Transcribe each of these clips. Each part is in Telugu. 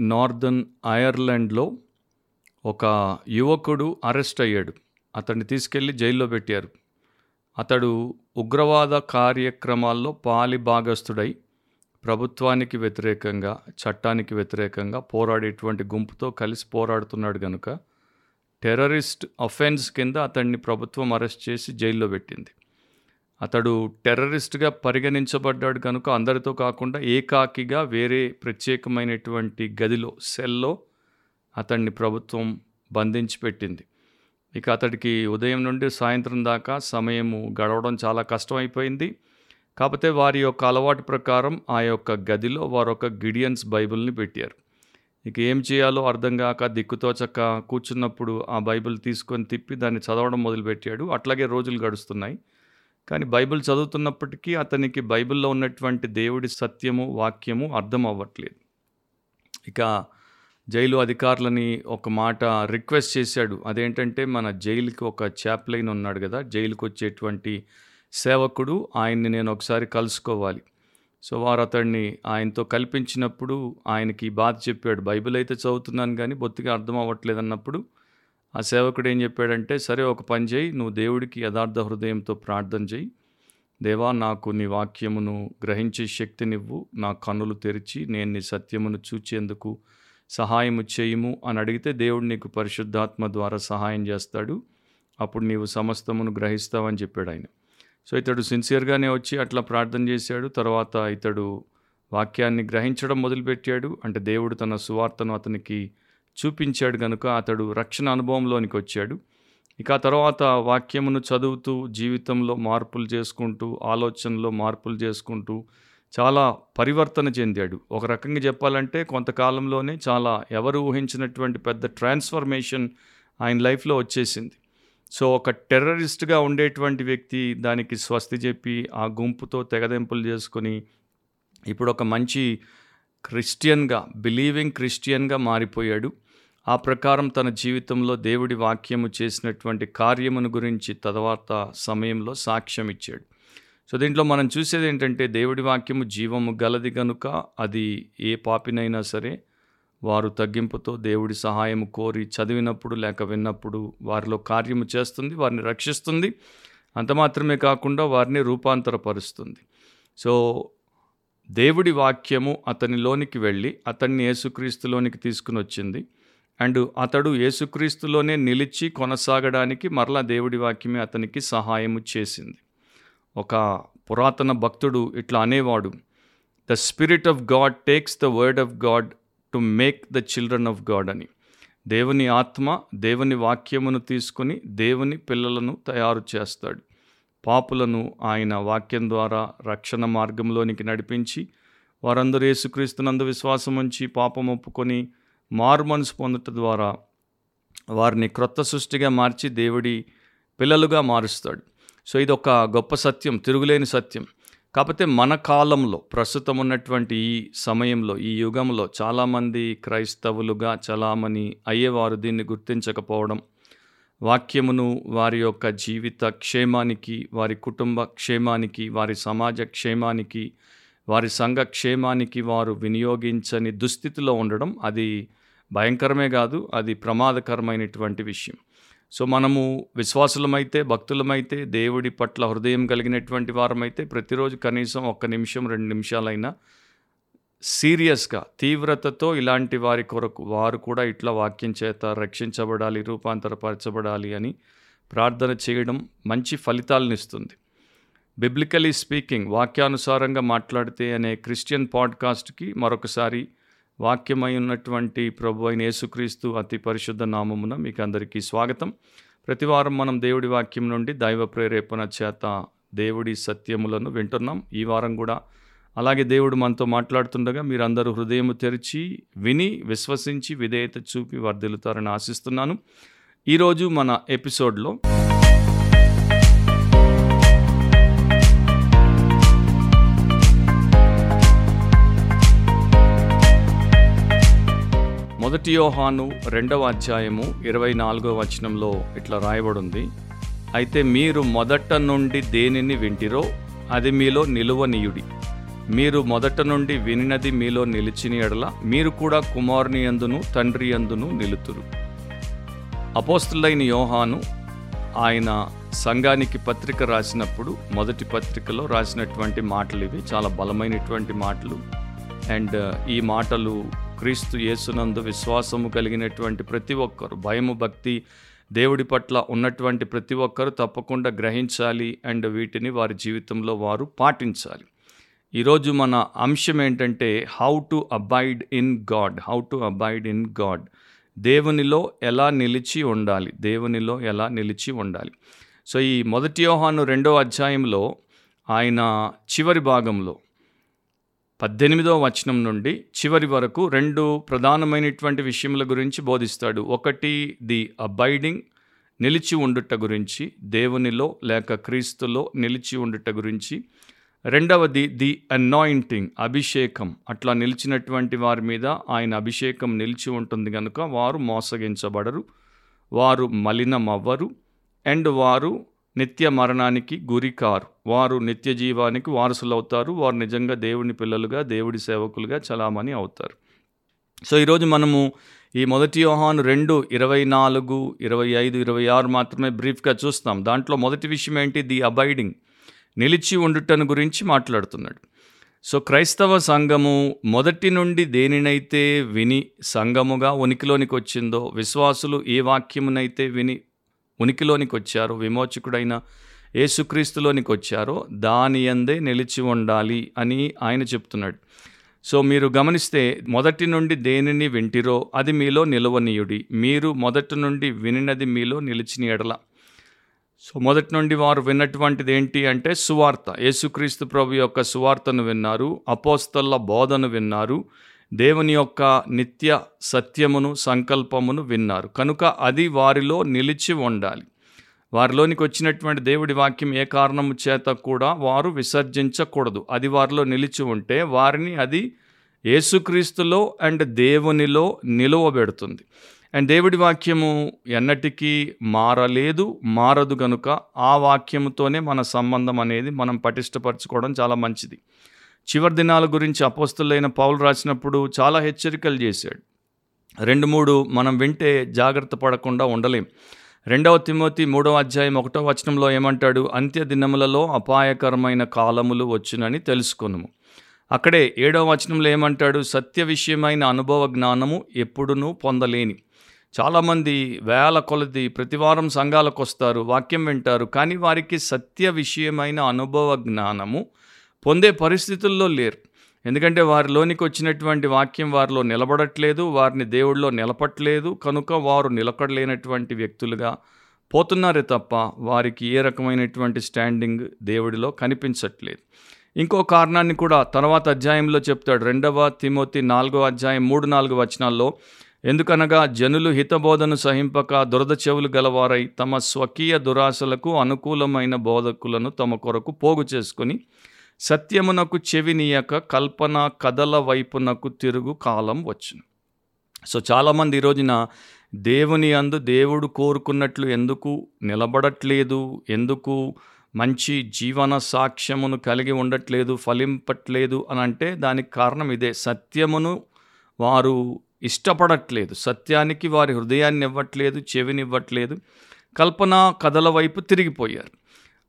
నార్దర్న్ ఐర్లాండ్లో ఒక యువకుడు అరెస్ట్ అయ్యాడు. అతన్ని తీసుకెళ్ళి జైల్లో పెట్టారు. అతడు ఉగ్రవాద కార్యక్రమాల్లో పాలి భాగస్థుడై ప్రభుత్వానికి వ్యతిరేకంగా చట్టానికి వ్యతిరేకంగా పోరాడేటువంటి గుంపుతో కలిసి పోరాడుతున్నాడు కనుక టెర్రరిస్ట్ అఫెన్స్ కింద అతన్ని ప్రభుత్వం అరెస్ట్ చేసి జైల్లో పెట్టింది. అతడు టెర్రరిస్ట్గా పరిగణించబడ్డాడు కనుక అందరితో కాకుండా ఏకాకిగా వేరే ప్రత్యేకమైనటువంటి గదిలో సెల్లో అతన్ని ప్రభుత్వం బంధించి పెట్టింది ఇక అతడికి ఉదయం నుండి సాయంత్రం దాకా సమయము గడవడం చాలా కష్టమైపోయింది. కాకపోతే వారి యొక్క అలవాటు ప్రకారం ఆ యొక్క గదిలో వారు ఒక గిడియన్స్ బైబిల్ని పెట్టారు. ఇక ఏం చేయాలో అర్థం కాక దిక్కుతోచక కూర్చున్నప్పుడు ఆ బైబిల్ తీసుకొని తిప్పి దాన్ని చదవడం మొదలుపెట్టాడు. అట్లాగే రోజులు గడుస్తున్నాయి. కానీ బైబిల్ చదువుతున్నప్పటికీ అతనికి బైబిల్లో ఉన్నటువంటి దేవుడి సత్యము వాక్యము అర్థం అవ్వట్లేదు. ఇక జైలు అధికారులని ఒక మాట రిక్వెస్ట్ చేశాడు. అదేంటంటే మన జైలుకి ఒక చాప్లైన్ ఉన్నాడు కదా జైలుకి వచ్చేటువంటి సేవకుడు ఆయన్ని నేను ఒకసారి కలుసుకోవాలి. సో వారు అతన్ని ఆయనతో కల్పించినప్పుడు ఆయనకి బాధ చెప్పాడు. బైబిల్ అయితే చదువుతున్నాను కానీ బొత్తిగా అర్థం అవ్వట్లేదు అన్నప్పుడు ఆ సేవకుడు ఏం చెప్పాడంటే సరే ఒక పని చేయి నువ్వు దేవుడికి యథార్థ హృదయంతో ప్రార్థన చేయి. దేవా నాకు నీ వాక్యమును గ్రహించే శక్తినివ్వు. నా కన్నులు తెరిచి నేను నీ సత్యమును చూచేందుకు సహాయము చేయము అని అడిగితే దేవుడు నీకు పరిశుద్ధాత్మ ద్వారా సహాయం చేస్తాడు. అప్పుడు నీవు సమస్తమును గ్రహిస్తావని చెప్పాడు ఆయన. సో ఇతడు సిన్సియర్గానే వచ్చి అట్లా ప్రార్థన చేశాడు. తర్వాత ఇతడు వాక్యాన్ని గ్రహించడం మొదలుపెట్టాడు. అంటే దేవుడు తన సువార్తను అతనికి చూపించాడు కనుక అతడు రక్షణ అనుభవంలోనికి వచ్చాడు. ఇక ఆ తర్వాత వాక్యమును చదువుతూ జీవితంలో మార్పులు చేసుకుంటూ ఆలోచనలో మార్పులు చేసుకుంటూ చాలా పరివర్తన చెందాడు. ఒక రకంగా చెప్పాలంటే కొంతకాలంలోనే చాలా ఎవరు ఊహించినటువంటి పెద్ద ట్రాన్స్ఫర్మేషన్ ఆయన లైఫ్లో వచ్చేసింది. సో ఒక టెర్రరిస్ట్గా ఉండేటువంటి వ్యక్తి దానికి స్వస్తి చెప్పి ఆ గుంపుతో తెగదెంపులు చేసుకొని ఇప్పుడు ఒక మంచి క్రిస్టియన్గా బిలీవింగ్ క్రిస్టియన్గా మారిపోయాడు. ఆ ప్రకారం తన జీవితంలో దేవుడి వాక్యము చేసినటువంటి కార్యమును గురించి తర్వాత సమయంలో సాక్ష్యం ఇచ్చాడు. సో దీంట్లో మనం చూసేది ఏంటంటే దేవుడి వాక్యము జీవము గలది గనుక అది ఏ పాపినైనా సరే వారు తగ్గింపుతో దేవుడి సహాయం కోరి చదివినప్పుడు లేక విన్నప్పుడు వారిలో కార్యము చేస్తుంది వారిని రక్షిస్తుంది. అంత మాత్రమే కాకుండా వారిని రూపాంతరపరుస్తుంది. సో దేవుడి వాక్యము అతనిలోనికి వెళ్ళి అతన్ని యేసుక్రీస్తులోనికి తీసుకుని వచ్చింది. అండ్ అతడు యేసుక్రీస్తులోనే నిలిచి కొనసాగడానికి మరలా దేవుడి వాక్యమే అతనికి సహాయము చేసింది. ఒక పురాతన భక్తుడు ఇట్లా అనేవాడు the spirit of God takes the word of God to make the children of God అని. దేవుని ఆత్మ దేవుని వాక్యమును తీసుకుని దేవుని పిల్లలను తయారు చేస్తాడు. పాపులను ఆయన వాక్యం ద్వారా రక్షణ మార్గంలోనికి నడిపించి వారందరూ యేసుక్రీస్తునందు విశ్వాసం ఉంచి పాపం ఒప్పుకొని మార్మన్స్ పొందట ద్వారా వారిని క్రొత్త సృష్టిగా మార్చి దేవుడి పిల్లలుగా మారుస్తాడు. సో ఇది ఒక గొప్ప సత్యం తిరుగులేని సత్యం. కాకపోతే మన కాలంలో ప్రస్తుతం ఉన్నటువంటి ఈ సమయంలో ఈ యుగంలో చాలామంది క్రైస్తవులుగా చలామణి అయ్యేవారు దీన్ని గుర్తించకపోవడం వాక్యమును వారి యొక్క జీవిత క్షేమానికి వారి కుటుంబ క్షేమానికి వారి సమాజ క్షేమానికి వారి సంఘ క్షేమానికి వారు వినియోగించని దుస్థితిలో ఉండడం అది భయంకరమే కాదు అది ప్రమాదకరమైనటువంటి విషయం. సో మనము విశ్వాసులమైతే భక్తులమైతే దేవుడి పట్ల హృదయం కలిగినటువంటి వారమైతే ప్రతిరోజు కనీసం ఒక్క నిమిషం రెండు నిమిషాలైనా సీరియస్గా తీవ్రతతో ఇలాంటి వారి కొరకు వారు కూడా ఇట్లా వాక్యం చేత రక్షించబడాలి రూపాంతరపరచబడాలి అని ప్రార్థన చేయడం మంచి ఫలితాలను ఇస్తుంది. బిబ్లికలీ స్పీకింగ్ వాక్యానుసారంగా మాట్లాడితే అనే క్రిస్టియన్ పాడ్కాస్ట్కి మరొకసారి వాక్యమై ఉన్నటువంటి ప్రభు అయిన యేసుక్రీస్తు అతి పరిశుద్ధ నామమున మీకు అందరికీ స్వాగతం. ప్రతివారం మనం దేవుడి వాక్యం నుండి దైవ ప్రేరేపణ చేత దేవుడి సత్యములను వింటున్నాం. ఈ వారం కూడా అలాగే దేవుడు మనతో మాట్లాడుతుండగా మీరందరూ హృదయం తెరిచి విని విశ్వసించి విధేయత చూపి వర్ధిల్లుతారని ఆశిస్తున్నాను. ఈరోజు మన ఎపిసోడ్లో మొదటి యోహాను రెండవ అధ్యాయము ఇరవై నాలుగో వచనంలో ఇట్లా రాయబడింది. అయితే మీరు మొదట నుండి దేనిని వింటిరో అది మీలో నిలువనీయుడి. మీరు మొదట నుండి వినినది మీలో నిలిచిన ఎడల మీరు కూడా కుమారుని అందును తండ్రి అందును నిలుతురు. అపోస్తులైన యోహాను ఆయన సంఘానికి పత్రిక రాసినప్పుడు మొదటి పత్రికలో రాసినటువంటి మాటలు ఇవి చాలా బలమైనటువంటి మాటలు. అండ్ ఈ మాటలు క్రీస్తు యేసునందు విశ్వాసము కలిగినటువంటి ప్రతి ఒక్కరు భయము భక్తి దేవుడి పట్ల ఉన్నటువంటి ప్రతి ఒక్కరు తప్పకుండా గ్రహించాలి. అండ్ వీటిని వారి జీవితంలో వారు పాటించాలి. ఈరోజు మన అంశం ఏంటంటే how to abide in God how to abide in God దేవునిలో ఎలా నిలిచి ఉండాలి? దేవునిలో ఎలా నిలిచి ఉండాలి? సో ఈ మొదటి యోహాను రెండో అధ్యాయంలో ఆయన చివరి భాగంలో పద్దెనిమిదవ వచనం నుండి చివరి వరకు రెండు ప్రధానమైనటువంటి విషయముల గురించి బోధిస్తాడు. ఒకటి ది అబైడింగ్ నిలిచి ఉండుట గురించి దేవునిలో లేక క్రీస్తులో నిలిచి ఉండుట గురించి. రెండవది ది అనాయింటింగ్ అభిషేకం. అట్లా నిలిచినటువంటి వారి మీద ఆయన అభిషేకం నిలిచి ఉంటుంది కనుక వారు మోసగించబడరు వారు మలినమవ్వరు అండ్ వారు నిత్య మరణానికి గురికారు. వారు నిత్య జీవానికి వారసులవుతారు వారు నిజంగా దేవుని పిల్లలుగా దేవుడి సేవకులుగా చలామణి అవుతారు. సో ఈరోజు మనము ఈ మొదటి యోహాను రెండు ఇరవై నాలుగు ఇరవై ఐదు ఇరవై ఆరు మాత్రమే బ్రీఫ్గా చూస్తాం. దాంట్లో మొదటి విషయం ఏంటి? The abiding. నిలిచి ఉండుటను గురించి మాట్లాడుతున్నాడు. సో క్రైస్తవ సంఘము మొదటి నుండి దేనినైతే విని సంఘముగా ఉనికిలోనికి వచ్చిందో విశ్వాసులు ఏ వాక్యమునైతే విని ఉనికిలోనికి వచ్చారో విమోచకుడైన ఏసుక్రీస్తులోనికి వచ్చారో దాని అందే నిలిచి ఉండాలి అని ఆయన చెప్తున్నాడు. సో మీరు గమనిస్తే మొదటి నుండి దేనిని వింటిరో అది మీలో నిలవనీయుడి. మీరు మొదటి నుండి వినినది మీలో నిలిచిన ఎడల. సో మొదటి నుండి వారు విన్నటువంటిది ఏంటి అంటే సువార్త. యేసుక్రీస్తు ప్రభు యొక్క సువార్తను విన్నారు అపోస్తల బోధను విన్నారు దేవుని యొక్క నిత్య సత్యమును సంకల్పమును విన్నారు. కనుక అది వారిలో నిలిచి ఉండాలి. వారిలోనికి వచ్చినటువంటి దేవుడి వాక్యం ఏ కారణము చేత కూడా వారు విసర్జించకూడదు. అది వారిలో నిలిచి ఉంటే వారిని అది యేసుక్రీస్తులో అండ్ దేవునిలో నిలువబెడుతుంది. అండ్ దేవుడి వాక్యము ఎన్నటికీ మారలేదు మారదు గనుక ఆ వాక్యముతోనే మన సంబంధం అనేది మనం పటిష్టపరచుకోవడం చాలా మంచిది. చివరి దినాల గురించి అపోస్తులైన పౌలు రాసినప్పుడు చాలా హెచ్చరికలు చేశాడు. రెండు మూడు మనం వింటే జాగ్రత్త పడకుండా ఉండలేం. రెండవ తిమోతి మూడవ అధ్యాయం ఒకటో వచనంలో ఏమంటాడు? అంత్య దినములలో అపాయకరమైన కాలములు వచ్చునని తెలుసుకున్నాము అక్కడే ఏడవ వచనంలో ఏమంటాడు? సత్య విషయమైన అనుభవ జ్ఞానము ఎప్పుడునూ పొందలేని చాలామంది వేల కొలది ప్రతివారం సంఘాలకు వస్తారు వాక్యం వింటారు కానీ వారికి సత్య విషయమైన అనుభవ జ్ఞానము పొందే పరిస్థితుల్లో లేరు. ఎందుకంటే వారిలోనికి వచ్చినటువంటి వాక్యం వారిలో నిలబడట్లేదు వారిని దేవుడిలో నిలపట్లేదు కనుక వారు నిలకడలేనటువంటి వ్యక్తులుగా పోతున్నారే తప్ప వారికి ఏ రకమైనటువంటి స్టాండింగ్ దేవుడిలో కనిపించట్లేదు. ఇంకో కారణాన్ని కూడా తర్వాత అధ్యాయంలో చెప్తాడు. రెండవ తిమోతి నాలుగో అధ్యాయం మూడు నాలుగు వచనాల్లో ఎందుకనగా జనులు హితబోధను సహింపక దురద చెవులు గలవారై తమ స్వకీయ దురాశలకు అనుకూలమైన బోధకులను తమ కొరకు పోగు చేసుకుని సత్యమునకు చెవినీయక కల్పన కథల వైపునకు తిరుగు కాలం వచ్చును. సో చాలామంది ఈ రోజున దేవుని అందు దేవుడు కోరుకున్నట్లు ఎందుకు నిలబడట్లేదు ఎందుకు మంచి జీవన సాక్ష్యమును కలిగి ఉండట్లేదు ఫలింపట్లేదు అని అంటే దానికి కారణం ఇదే. సత్యమును వారు ఇష్టపడట్లేదు. సత్యానికి వారి హృదయాన్ని ఇవ్వట్లేదు చెవినివ్వట్లేదు. కల్పన కథల వైపు తిరిగిపోయారు.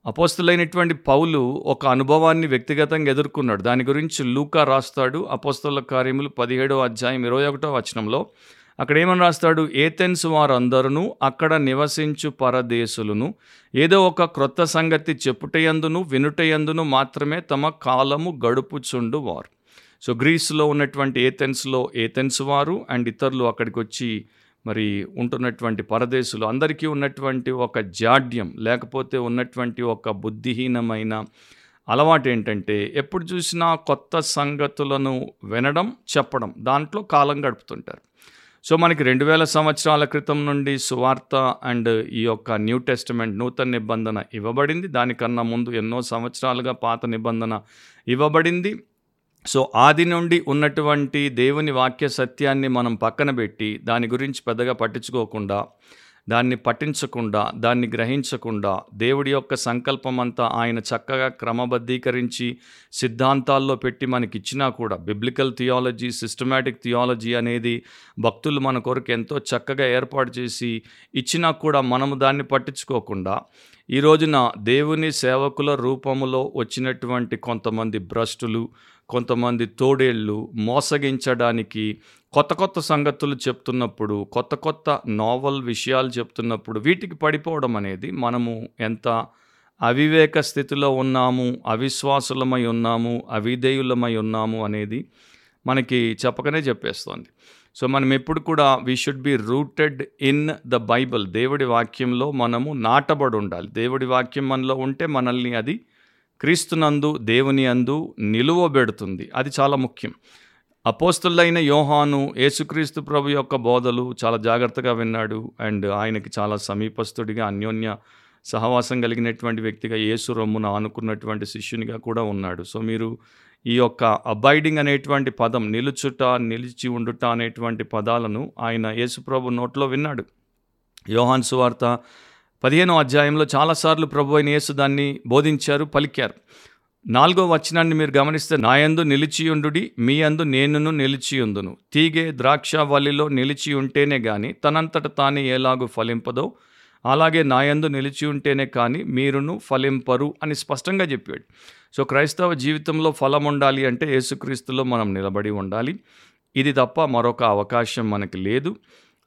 అపోస్తులైనటువంటి పౌలు ఒక అనుభవాన్ని వ్యక్తిగతంగా ఎదుర్కొన్నాడు. దాని గురించి లూకా రాస్తాడు అపోస్తుల కార్యములు పదిహేడవ అధ్యాయం ఇరవై ఒకటో వచనంలో. అక్కడ ఏమని రాస్తాడు? ఏథెన్స్ వారందరూ అక్కడ నివసించు పరదేశులను ఏదో ఒక క్రొత్త సంగతి చెప్పుటయందును వినుటయందును మాత్రమే తమ కాలము గడుపుచుండు వారు సో గ్రీస్లో ఉన్నటువంటి ఏథెన్స్లో ఏథెన్స్ వారు అండ్ ఇతరులు అక్కడికి వచ్చి మరి ఉంటున్నటువంటి పరదేశులు. అందరికీ ఉన్నటువంటి ఒక జాడ్యం లేకపోతే ఉన్నటువంటి ఒక బుద్ధిహీనమైన అలవాటు ఏంటంటే ఎప్పుడు చూసినా కొత్త సంగతులను వినడం చెప్పడం దాంట్లో కాలం గడుపుతుంటారు. సో మనకి రెండు వేల సంవత్సరాల క్రితం నుండి సువార్త అండ్ ఈ యొక్క న్యూ టెస్టిమెంట్ నూతన నిబంధన ఇవ్వబడింది. దానికన్నా ముందు ఎన్నో సంవత్సరాలుగా పాత నిబంధన ఇవ్వబడింది. సో ఆది నుండి ఉన్నటువంటి దేవుని వాక్య సత్యాన్ని మనం పక్కన పెట్టి దాని గురించి పెద్దగా పట్టించుకోకుండా దాన్ని పఠించకుండా దాన్ని గ్రహించకుండా దేవుడి యొక్క సంకల్పం అంతా ఆయన చక్కగా క్రమబద్ధీకరించి సిద్ధాంతాల్లో పెట్టి మనకి ఇచ్చినా కూడా బిబ్లికల్ థియాలజీ సిస్టమాటిక్ థియాలజీ అనేది భక్తులు మన కొరకు ఎంతో చక్కగా ఏర్పాటు చేసి ఇచ్చినా కూడా మనము దాన్ని పట్టించుకోకుండా ఈ రోజున దేవుని సేవకుల రూపములో వచ్చినటువంటి కొంతమంది భ్రష్టులు కొంతమంది తోడేళ్ళు మోసగించడానికి కొత్త కొత్త సంగతులు చెప్తున్నప్పుడు కొత్త కొత్త నావల్ విషయాలు చెప్తున్నప్పుడు వీటికి పడిపోవడం అనేది మనము ఎంత అవివేక స్థితిలో ఉన్నాము అవిశ్వాసులమై ఉన్నాము అవిధేయులమై ఉన్నాము అనేది మనకి చెప్పకనే చెప్పేస్తోంది. సో మనం ఎప్పుడు కూడా we should be rooted in the Bible దేవుడి వాక్యంలో మనము నాటబడి ఉండాలి. దేవుడి వాక్యం మనలో ఉంటే మనల్ని అది క్రీస్తునందు దేవుని అందు నిలువబెడుతుంది అది చాలా ముఖ్యం. అపోస్తులైన యోహాను యేసుక్రీస్తు ప్రభు యొక్క బోధలు చాలా జాగ్రత్తగా విన్నాడు. అండ్ ఆయనకి చాలా సమీపస్తుడిగా అన్యోన్య సహవాసం కలిగినటువంటి వ్యక్తిగా యేసు రొమ్మున ఆనుకున్నటువంటి శిష్యునిగా కూడా ఉన్నాడు. సో మీరు ఈ యొక్క అబైడింగ్ అనేటువంటి పదం నిలుచుట నిలిచి ఉండుట అనేటువంటి పదాలను ఆయన యేసుప్రభు నోట్లో విన్నాడు. యోహాన్ సువార్త పదిహేనో అధ్యాయంలో చాలాసార్లు ప్రభు అయిన యేసు దాన్ని బోధించారు పలికారు. నాలుగో వచనాన్ని మీరు గమనిస్తే నాయందు నిలిచియుండుడి మీ అందు నేనును నిలిచియుందును తీగే ద్రాక్ష వల్లిలో నిలిచి ఉంటేనే గాని తనంతట తానే ఎలాగూ ఫలింపదో అలాగే నాయందు నిలిచి ఉంటేనే కానీ మీరును ఫలింపరు అని స్పష్టంగా చెప్పాడు. సో క్రైస్తవ జీవితంలో ఫలం ఉండాలి అంటే యేసుక్రీస్తులో మనం నిలబడి ఉండాలి. ఇది తప్ప మరొక అవకాశం మనకి లేదు.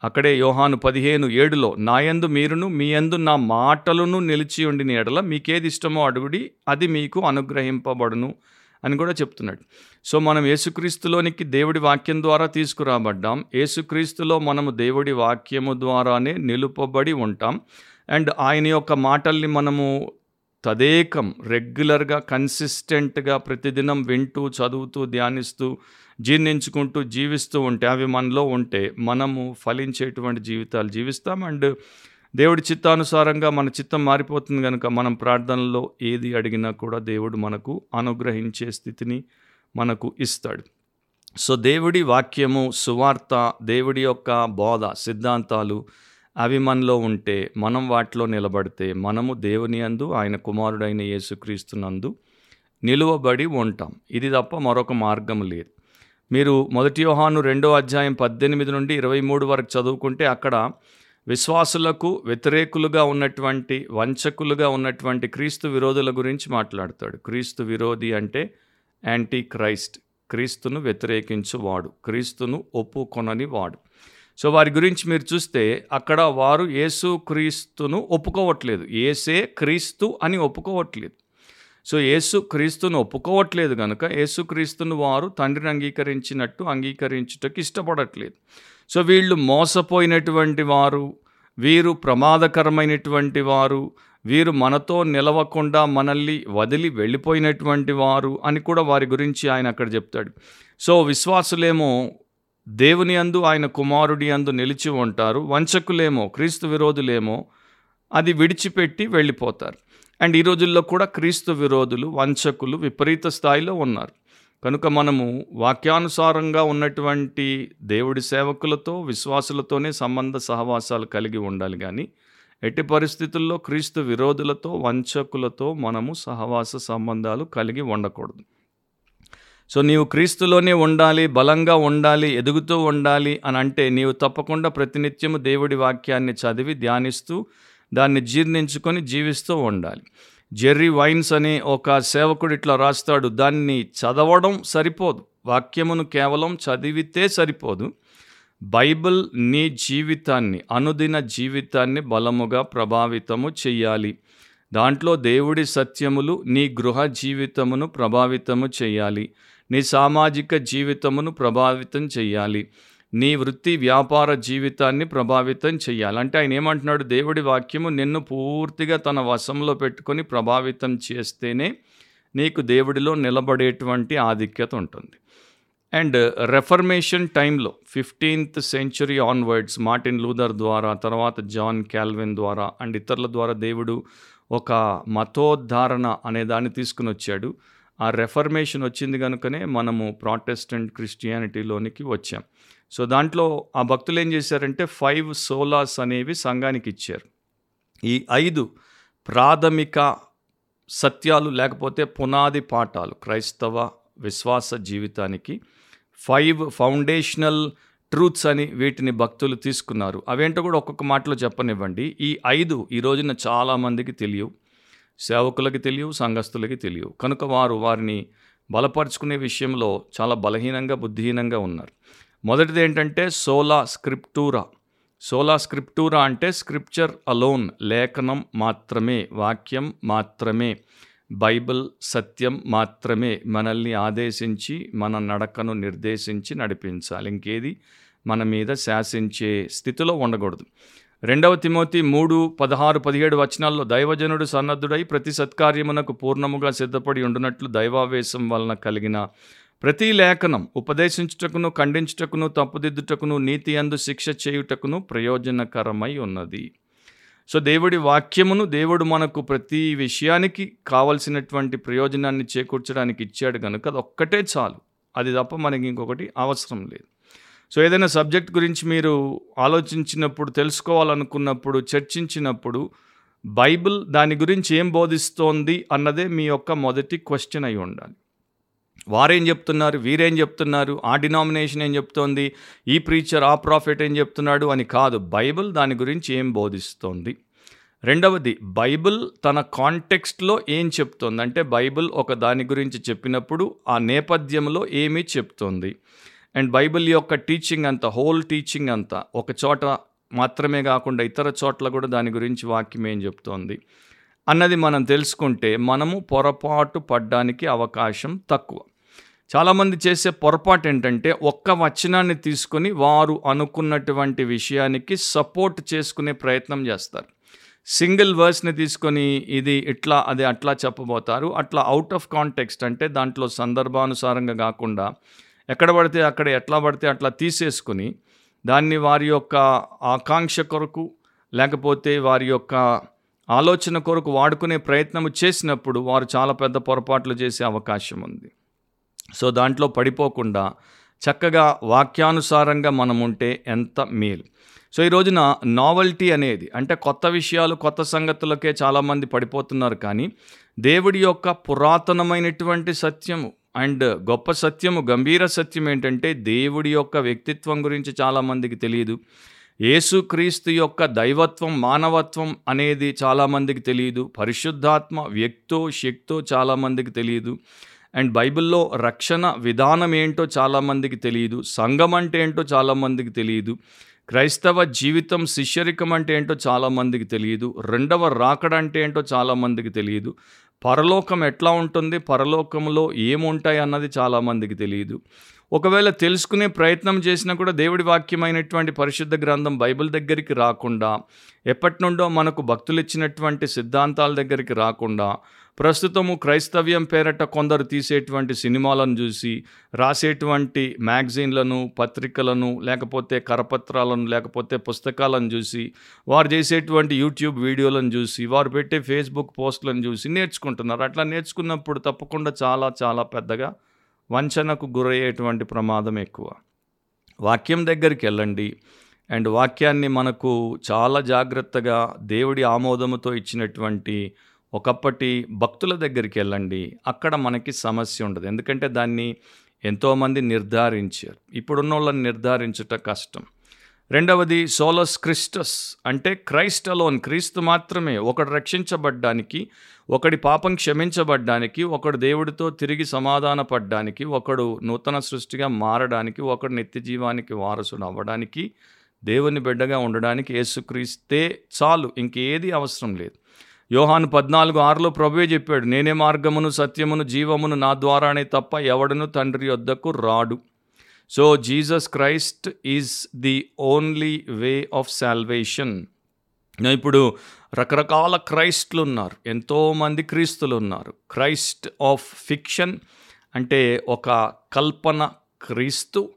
అక్కడే యోహాను పదిహేను ఏడులో నాయందు మీరును మీ యందు నా మాటలను నిలిచి ఉండిన ఎడల మీకేది ఇష్టమో అడుగుడి అది మీకు అనుగ్రహింపబడును అని కూడా చెప్తున్నాడు. సో మనం యేసుక్రీస్తులోనికి దేవుడి వాక్యం ద్వారా తీసుకురాబడ్డాం. యేసుక్రీస్తులో మనము దేవుడి వాక్యము ద్వారానే నిలుపబడి ఉంటాం. అండ్ ఆయన యొక్క మాటల్ని మనము తదేకం రెగ్యులర్గా కన్సిస్టెంట్గా ప్రతిదినం వింటూ చదువుతూ ధ్యానిస్తూ జీర్ణించుకుంటూ జీవిస్తూ ఉంటే అవి మనలో ఉంటే మనము ఫలించేటువంటి జీవితాలు జీవిస్తాం. అండ్ దేవుడి చిత్తానుసారంగా మన చిత్తం మారిపోతుంది కనుక మనం ప్రార్థనలో ఏది అడిగినా కూడా దేవుడు మనకు అనుగ్రహించే స్థితిని మనకు ఇస్తాడు. సో దేవుడి వాక్యము సువార్త దేవుడి యొక్క బోధ సిద్ధాంతాలు అవి మనలో ఉంటే మనం వాటిలో నిలబడితే మనము దేవుని అందు ఆయన కుమారుడైన యేసుక్రీస్తునందు నిలువబడి ఉంటాం. ఇది తప్ప మరొక మార్గం లేదు. మీరు మొదటి యోహాను రెండో అధ్యాయం పద్దెనిమిది నుండి ఇరవై మూడు వరకు చదువుకుంటే అక్కడ విశ్వాసులకు వ్యతిరేకులుగా ఉన్నటువంటి వంచకులుగా ఉన్నటువంటి క్రీస్తు విరోధుల గురించి మాట్లాడతాడు. క్రీస్తు విరోధి అంటే యాంటీ క్రైస్ట్ క్రీస్తును వ్యతిరేకించువాడు. క్రీస్తును ఒప్పుకొనని వాడు సో వారి గురించి మీరు చూస్తే అక్కడ వారు యేసు క్రీస్తును ఒప్పుకోవట్లేదు. ఏసే క్రీస్తు అని ఒప్పుకోవట్లేదు. సో యేసు క్రీస్తును ఒప్పుకోవట్లేదు కనుక యేసు క్రీస్తును వారు తండ్రిని అంగీకరించినట్టు అంగీకరించుటకు ఇష్టపడట్లేదు. సో వీళ్ళు మోసపోయినటువంటి వారు వీరు ప్రమాదకరమైనటువంటి వారు వీరు మనతో నిలవకుండా మనల్ని వదిలి వెళ్ళిపోయినటువంటి వారు అని కూడా వారి గురించి ఆయన అక్కడ చెప్తాడు. సో విశ్వాసులేమో దేవుని అందు ఆయన కుమారుడి అందు నిలిచి ఉంటారు. వంచకులేమో క్రీస్తు విరోధులేమో అది విడిచిపెట్టి వెళ్ళిపోతారు. అండ్ ఈ రోజుల్లో కూడా క్రీస్తు విరోధులు వంచకులు విపరీత స్థాయిలో ఉన్నారు. కనుక మనము వాక్యానుసారంగా ఉన్నటువంటి దేవుడి సేవకులతో విశ్వాసులతోనే సంబంధ సహవాసాలు కలిగి ఉండాలి కానీ ఎట్టి పరిస్థితుల్లో క్రీస్తు విరోధులతో వంచకులతో మనము సహవాస సంబంధాలు కలిగి ఉండకూడదు. సో నీవు క్రీస్తులోనే ఉండాలి బలంగా ఉండాలి ఎదుగుతూ ఉండాలి అని అంటే నీవు తప్పకుండా ప్రతినిత్యము దేవుడి వాక్యాన్ని చదివి ధ్యానిస్తూ దాన్ని జీర్ణించుకొని జీవిస్తూ ఉండాలి. జెర్రీ వైన్స్ అనే ఒక సేవకుడు ఇట్లా రాస్తాడు దాన్ని చదవడం సరిపోదు వాక్యమును కేవలం చదివితే సరిపోదు. బైబిల్ నీ జీవితాన్ని అనుదిన జీవితాన్ని బలముగా ప్రభావితము చెయ్యాలి. దాంట్లో దేవుడి సత్యములు నీ గృహ జీవితమును ప్రభావితము చేయాలి నీ సామాజిక జీవితమును ప్రభావితం చేయాలి నీ వృత్తి వ్యాపార జీవితాన్ని ప్రభావితం చేయాలి అంటే ఆయన ఏమంటున్నాడు? దేవుడి వాక్యము నిన్ను పూర్తిగా తన వశంలో పెట్టుకొని ప్రభావితం చేస్తేనే నీకు దేవుడిలో నిలబడేటువంటి ఆధిక్యత ఉంటుంది. అండ్ రెఫర్మేషన్ టైంలో fifteenth century onwards Martin Luther ద్వారా తర్వాత జాన్ క్యాల్విన్ ద్వారా అండ్ ఇతరుల ద్వారా దేవుడు ఒక మతోద్ధారణ అనే దాన్ని తీసుకుని వచ్చాడు. ఆ రెఫర్మేషన్ వచ్చింది కనుకనే మనము ప్రాటెస్టెంట్ క్రిస్టియానిటీలోనికి వచ్చాం. సో దాంట్లో ఆ భక్తులు ఏం చేశారంటే ఫైవ్ సోలాస్ అనేవి సంఘానికి ఇచ్చారు. ఈ ఐదు ప్రాథమిక సత్యాలు లేకపోతే పునాది పాఠాలు క్రైస్తవ విశ్వాస జీవితానికి ఫైవ్ ఫౌండేషనల్ ట్రూత్స్ అని వీటిని భక్తులు తీసుకున్నారు. అవేంటో కూడా ఒక్కొక్క మాటలో చెప్పనివ్వండి. ఈ ఐదు ఈ రోజున చాలామందికి తెలియవు. సేవకులకి తెలియవు సంఘస్థులకి తెలియవు. కనుక వారు వారిని బలపరుచుకునే విషయంలో చాలా బలహీనంగా బుద్ధిహీనంగా ఉన్నారు. మొదటిది ఏంటంటే సోలా స్క్రిప్టూరా. సోలా స్క్రిప్టూరా అంటే స్క్రిప్చర్ అలోన్ లేఖనం మాత్రమే వాక్యం మాత్రమే బైబిల్ సత్యం మాత్రమే మనల్ని ఆదేశించి మన నడకను నిర్దేశించి నడిపించాలి. ఇంకేది మన మీద శాసించే స్థితిలో ఉండకూడదు. రెండవ తిమోతి మూడు పదహారు పదిహేడు వచనాల్లో దైవజనుడు సన్నద్ధుడై ప్రతి సత్కార్యమునకు పూర్ణముగా సిద్ధపడి ఉండునట్లు దైవావేశం వలన కలిగిన ప్రతి లేఖనం ఉపదేశించుటకును ఖండించుటకును తప్పుదిద్దుటకును నీతి అందు శిక్ష చేయుటకును ప్రయోజనకరమై ఉన్నది. సో దేవుడి వాక్యమును దేవుడు మనకు ప్రతి విషయానికి కావలసినటువంటి ప్రయోజనాన్ని చేకూర్చడానికి ఇచ్చాడు కనుక అది ఒక్కటే చాలు. అది తప్ప మనకి ఇంకొకటి అవసరం లేదు. సో ఏదైనా సబ్జెక్ట్ గురించి మీరు ఆలోచించినప్పుడు తెలుసుకోవాలనుకున్నప్పుడు చర్చించినప్పుడు బైబిల్ దాని గురించి ఏం బోధిస్తోంది అన్నదే మీ యొక్క మొదటి క్వశ్చన్ అయి ఉండాలి. వారేం చెప్తున్నారు వీరేం చెప్తున్నారు ఆ డినామినేషన్ ఏం చెప్తోంది ఈ ప్రీచర్ ఆ ప్రాఫిట్ ఏం చెప్తున్నాడు అని కాదు. బైబిల్ దాని గురించి ఏం బోధిస్తోంది? రెండవది బైబిల్ తన కాంటెక్స్ట్లో ఏం చెప్తోంది? అంటే బైబిల్ ఒక దాని గురించి చెప్పినప్పుడు ఆ నేపథ్యంలో ఏమి చెప్తోంది? అండ్ బైబిల్ యొక్క టీచింగ్ అంతా హోల్ టీచింగ్ అంతా ఒక చోట మాత్రమే కాకుండా ఇతర చోట్ల కూడా దాని గురించి వాక్యం ఏం చెప్తోంది? అన్నది మనం తెలుసుకుంటే మనము పొరపాటు పడ్డానికి అవకాశం తక్కువ. చాలామంది చేసే పొరపాటు ఏంటంటే ఒక్క వచనాన్ని తీసుకొని వారు అనుకున్నటువంటి విషయానికి సపోర్ట్ చేసుకునే ప్రయత్నం చేస్తారు. సింగిల్ వర్స్ని తీసుకొని ఇది ఇట్లా అది అట్లా చెప్పబోతారు. అట్లా అవుట్ ఆఫ్ కాంటెక్స్ట్ అంటే దాంట్లో సందర్భానుసారంగా కాకుండా ఎక్కడ పడితే అక్కడ ఎట్లా పడితే అట్లా తీసేసుకుని దాన్ని వారి యొక్క ఆకాంక్ష కొరకు లేకపోతే వారి యొక్క ఆలోచన కొరకు వాడుకునే ప్రయత్నం చేసినప్పుడు వారు చాలా పెద్ద పొరపాట్లు చేసే అవకాశం ఉంది. సో దాంట్లో పడిపోకుండా చక్కగా వాక్యానుసారంగా మనం ఉంటే ఎంత మేలు. సో ఈ రోజున నావల్టీ అనేది అంటే కొత్త విషయాలు కొత్త సంగతులకే చాలామంది పడిపోతున్నారు కానీ దేవుడి యొక్క పురాతనమైనటువంటి సత్యము అండ్ గొప్ప సత్యము గంభీర సత్యం ఏంటంటే దేవుడి యొక్క వ్యక్తిత్వం గురించి చాలామందికి తెలియదు. యేసుక్రీస్తు యొక్క దైవత్వం మానవత్వం అనేది చాలామందికి తెలియదు. పరిశుద్ధాత్మ వ్యక్తో శక్తో చాలామందికి తెలియదు. అండ్ బైబిల్లో రక్షణ విధానం ఏంటో చాలామందికి తెలియదు. సంఘం అంటే ఏంటో చాలామందికి తెలియదు. క్రైస్తవ జీవితం శిష్యరికం అంటే ఏంటో చాలామందికి తెలియదు. రెండవ రాకడ అంటే ఏంటో చాలామందికి తెలియదు. పరలోకం ఎట్లా ఉంటుంది? పరలోకంలో ఏముంటాయి అన్నది చాలామందికి తెలియదు. ఒకవేళ తెలుసుకునే ప్రయత్నం చేసినా కూడా దేవుడి వాక్యమైనటువంటి పరిశుద్ధ గ్రంథం బైబిల్ దగ్గరికి రాకుండా ఎప్పటి నుండో మనకు భక్తులు ఇచ్చినటువంటి సిద్ధాంతాల దగ్గరికి రాకుండా ప్రస్తుతము క్రైస్తవ్యం పేరట కొందరు తీసేటువంటి సినిమాలను చూసి రాసేటువంటి మ్యాగజైన్లను పత్రికలను లేకపోతే కరపత్రాలను లేకపోతే పుస్తకాలను చూసి వారు చేసేటువంటి యూట్యూబ్ వీడియోలను చూసి వారు పెట్టే ఫేస్బుక్ పోస్టులను చూసి నేర్చుకుంటున్నారు. అట్లా నేర్చుకున్నప్పుడు తప్పకుండా చాలా చాలా పెద్దగా వంచనకు గురయ్యేటువంటి ప్రమాదం ఎక్కువ. వాక్యం దగ్గరికి వెళ్ళండి. అండ్ వాక్యాన్ని మనకు చాలా జాగ్రత్తగా దేవుడి ఆమోదముతో ఇచ్చినటువంటి ఒకప్పటి భక్తుల దగ్గరికి వెళ్ళండి. అక్కడ మనకి సమస్య ఉండదు. ఎందుకంటే దాన్ని ఎంతోమంది నిర్ధారించారు. ఇప్పుడున్న వాళ్ళని నిర్ధారించుట కష్టం. రెండవది సోలస్ క్రిస్టస్ అంటే క్రైస్ట్ అలోన్ క్రీస్తు మాత్రమే ఒకడు రక్షించబడ్డానికి ఒకడి పాపం క్షమించబడ్డానికి ఒకడు దేవుడితో తిరిగి సమాధానపడ్డానికి ఒకడు నూతన సృష్టిగా మారడానికి ఒకడు నిత్య జీవానికి వారసుడు అవ్వడానికి దేవుని బిడ్డగా ఉండడానికి యేసుక్రీస్తే చాలు. ఇంకేది అవసరం లేదు. యోహాను పద్నాలుగు ఆరులో ప్రభువే చెప్పాడు నేనే మార్గమును సత్యమును జీవమును నా ద్వారానే తప్ప ఎవడను తండ్రి వద్దకు రాడు. So Jesus Christ is the only way of salvation ఇప్పుడు రకరకాల క్రైస్ట్లు ఉన్నారు ఎంతోమంది క్రీస్తులు ఉన్నారు క్రైస్ట్ ఆఫ్ ఫిక్షన్ అంటే ఒక కల్పన క్రీస్తు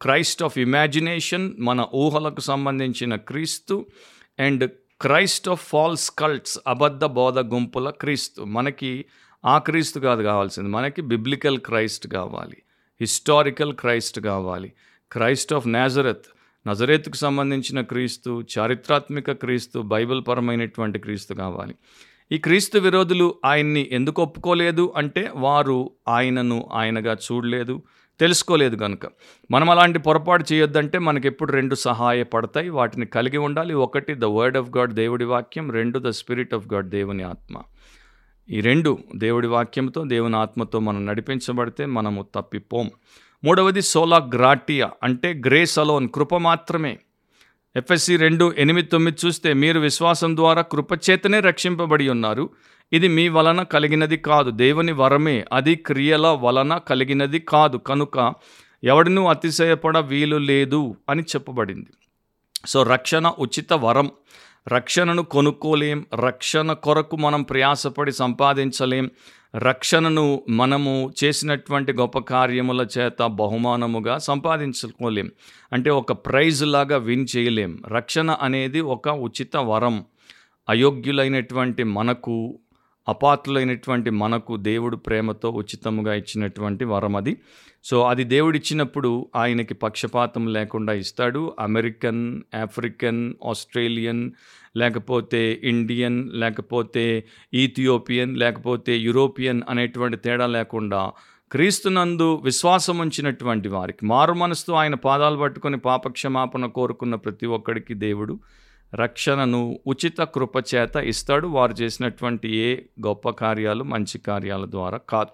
క్రైస్ట్ ఆఫ్ ఇమాజినేషన్ మన ఊహలకు సంబంధించిన క్రీస్తు and Christ of false cults అబద్ధ బోధ గుంపుల క్రీస్తు. మనకి ఆ క్రీస్తు కాదు కావాల్సింది. మనకి బిబ్లికల్ క్రైస్ట్ కావాలి. హిస్టారికల్ క్రైస్ట్ కావాలి. క్రైస్ట్ ఆఫ్ నాజరత్ నజరేత్కు సంబంధించిన క్రీస్తు చారిత్రాత్మక క్రీస్తు బైబిల్ పరమైనటువంటి క్రీస్తు కావాలి. ఈ క్రీస్తు విరోధులు ఆయన్ని ఎందుకు ఒప్పుకోలేదు అంటే వారు ఆయనను ఆయనగా చూడలేదు. తెలుసుకోలేదు కనుక మనం అలాంటి పొరపాటు చేయొద్దంటే మనకి ఎప్పుడు రెండు సహాయపడతాయి వాటిని కలిగి ఉండాలి. ఒకటి ద వర్డ్ ఆఫ్ గాడ్ దేవుడి వాక్యం. రెండు ద స్పిరిట్ ఆఫ్ గాడ్ దేవుని ఆత్మ. ఈ రెండు దేవుడి వాక్యంతో దేవుని ఆత్మతో మనం నడిపించబడితే మనము తప్పిపోం. మూడవది సోలా గ్రాటియా అంటే గ్రేస్ అలోన్ కృప మాత్రమే. ఎఫ్ఎస్సి రెండు ఎనిమిది తొమ్మిది చూస్తే మీరు విశ్వాసం ద్వారా కృపచేతనే రక్షింపబడి ఉన్నారు. ఇది మీ వలన కలిగినది కాదు. దేవుని వరమే. అది క్రియల వలన కలిగినది కాదు. కనుక ఎవడినూ అతిశయపడ వీలు లేదు అని చెప్పబడింది. సో రక్షణ ఉచిత వరం. రక్షణను కొనుక్కోలేం. రక్షణ కొరకు మనం ప్రయాసపడి సంపాదించలేం. రక్షణను మనము చేసినటువంటి గొప్ప కార్యముల చేత బహుమానముగా సంపాదించుకోలేం. అంటే ఒక ప్రైజ్ లాగా విన్ చేయలేం. రక్షణ అనేది ఒక ఉచిత వరం. అయోగ్యులైనటువంటి మనకు అపాత్రులైనటువంటి మనకు దేవుడు ప్రేమతో ఉచితముగా ఇచ్చినటువంటి వరం అది. సో అది దేవుడు ఇచ్చినప్పుడు ఆయనకి పక్షపాతం లేకుండా ఇస్తాడు. అమెరికన్ ఆఫ్రికన్ ఆస్ట్రేలియన్ లేకపోతే ఇండియన్ లేకపోతే ఈథియోపియన్ లేకపోతే యూరోపియన్ అనేటువంటి తేడా లేకుండా క్రీస్తునందు విశ్వాసం ఉంచినటువంటి వారికి మారు మనసుతో ఆయన పాదాలు పట్టుకొని పాపక్షమాపణ కోరుకున్న ప్రతి ఒక్కడికి దేవుడు రక్షణను ఉచిత కృపచేత ఇస్తాడు. వారు చేసినటువంటి ఏ గొప్ప కార్యాలు మంచి కార్యాల ద్వారా కాదు.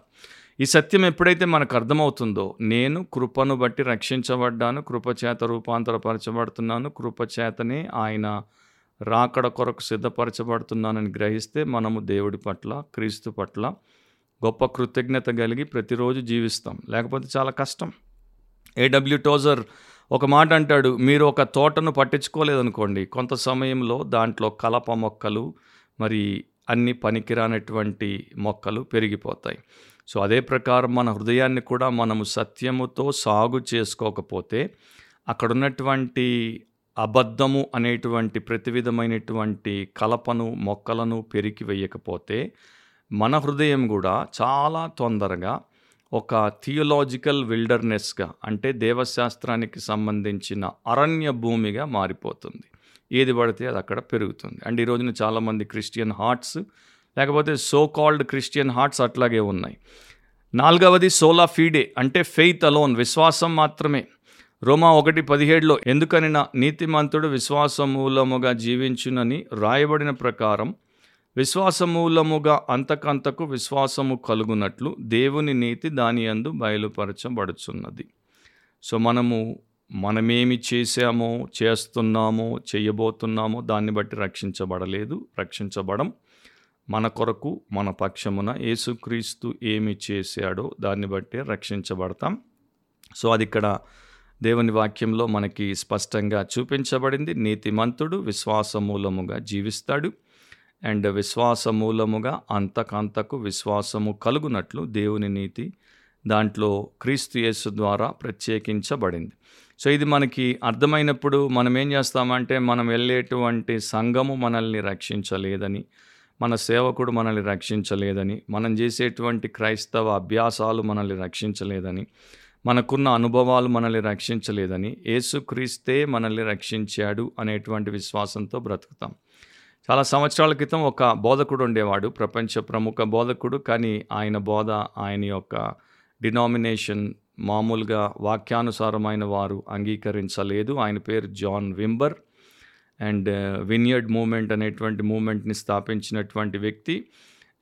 ఈ సత్యం ఎప్పుడైతే మనకు అర్థమవుతుందో నేను కృపను బట్టి రక్షించబడ్డాను కృపచేత రూపాంతరపరచబడుతున్నాను కృపచేతనే ఆయన రాకడ కొరకు సిద్ధపరచబడుతున్నానని గ్రహిస్తే మనము దేవుడి పట్ల క్రీస్తు పట్ల గొప్ప కృతజ్ఞత కలిగి ప్రతిరోజు జీవిస్తాం. లేకపోతే చాలా కష్టం. ఏడబ్ల్యూ టోజర్ ఒక మాట అంటాడు మీరు ఒక తోటను పట్టించుకోలేదనుకోండి కొంత సమయంలో దాంట్లో కలప మొక్కలు మరి అన్ని పనికిరానటువంటి మొక్కలు పెరిగిపోతాయి. సో అదే ప్రకారం మన హృదయాన్ని కూడా మనము సత్యముతో సాగు చేసుకోకపోతే అక్కడున్నటువంటి అబద్ధము అనేటువంటి ప్రతి విధమైనటువంటి కలపను మొక్కలను పెరికి వేయకపోతే మన హృదయం కూడా చాలా తొందరగా ఒక థియోలాజికల్ విల్డర్నెస్గా అంటే దేవశాస్త్రానికి సంబంధించిన అరణ్య భూమిగా మారిపోతుంది. ఏది పడితే అది అక్కడ పెరుగుతుంది. అండ్ ఈ రోజున చాలామంది క్రిస్టియన్ హార్ట్స్ లేకపోతే సో కాల్డ్ క్రిస్టియన్ హార్ట్స్ అట్లాగే ఉన్నాయి. నాలుగవది సోలా ఫీడే అంటే ఫెయిత్ అలోన్ విశ్వాసం మాత్రమే. రోమా ఒకటి పదిహేడులో ఎందుకనిన నీతిమంతుడు విశ్వాసమూలముగా జీవించునని రాయబడిన ప్రకారం విశ్వాసమూలముగా అంతకంతకు విశ్వాసము కలుగునట్లు దేవుని నీతి దాని అందు బయలుపరచబడుచున్నది. సో మనము మనమేమి చేశామో చేస్తున్నామో చేయబోతున్నామో దాన్ని బట్టి రక్షించబడలేదు రక్షించబడం మన కొరకు మన పక్షమున యేసుక్రీస్తు ఏమి చేశాడో దాన్ని బట్టి రక్షించబడతాం. సో అది ఇక్కడ దేవుని వాక్యంలో మనకి స్పష్టంగా చూపించబడింది. నీతిమంతుడు విశ్వాసమూలముగా జీవిస్తాడు. అండ్ విశ్వాసమూలముగా అంతకంతకు విశ్వాసము కలుగునట్లు దేవుని నీతి దాంట్లో క్రీస్తు యేసు ద్వారా ప్రత్యేకించబడింది. సో ఇది మనకి అర్థమైనప్పుడు మనం ఏం చేస్తామంటే మనం వెళ్ళేటువంటి సంఘము మనల్ని రక్షించలేదని మన సేవకుడు మనల్ని రక్షించలేదని మనం చేసేటువంటి క్రైస్తవ అభ్యాసాలు మనల్ని రక్షించలేదని మనకున్న అనుభవాలు మనల్ని రక్షించలేదని యేసుక్రీస్తే మనల్ని రక్షించాడు అనేటువంటి విశ్వాసంతో బ్రతుకుతాం. చాలా సంవత్సరాల క్రితం ఒక బోధకుడు ఉండేవాడు ప్రపంచ ప్రముఖ బోధకుడు. కానీ ఆయన బోధ ఆయన యొక్క డినామినేషన్ మామూలుగా వాక్యానుసారమైన వారు అంగీకరించలేదు. ఆయన పేరు John Wimber. And uh, Vineyard movement అనేటువంటి మూమెంట్ని స్థాపించినటువంటి వ్యక్తి.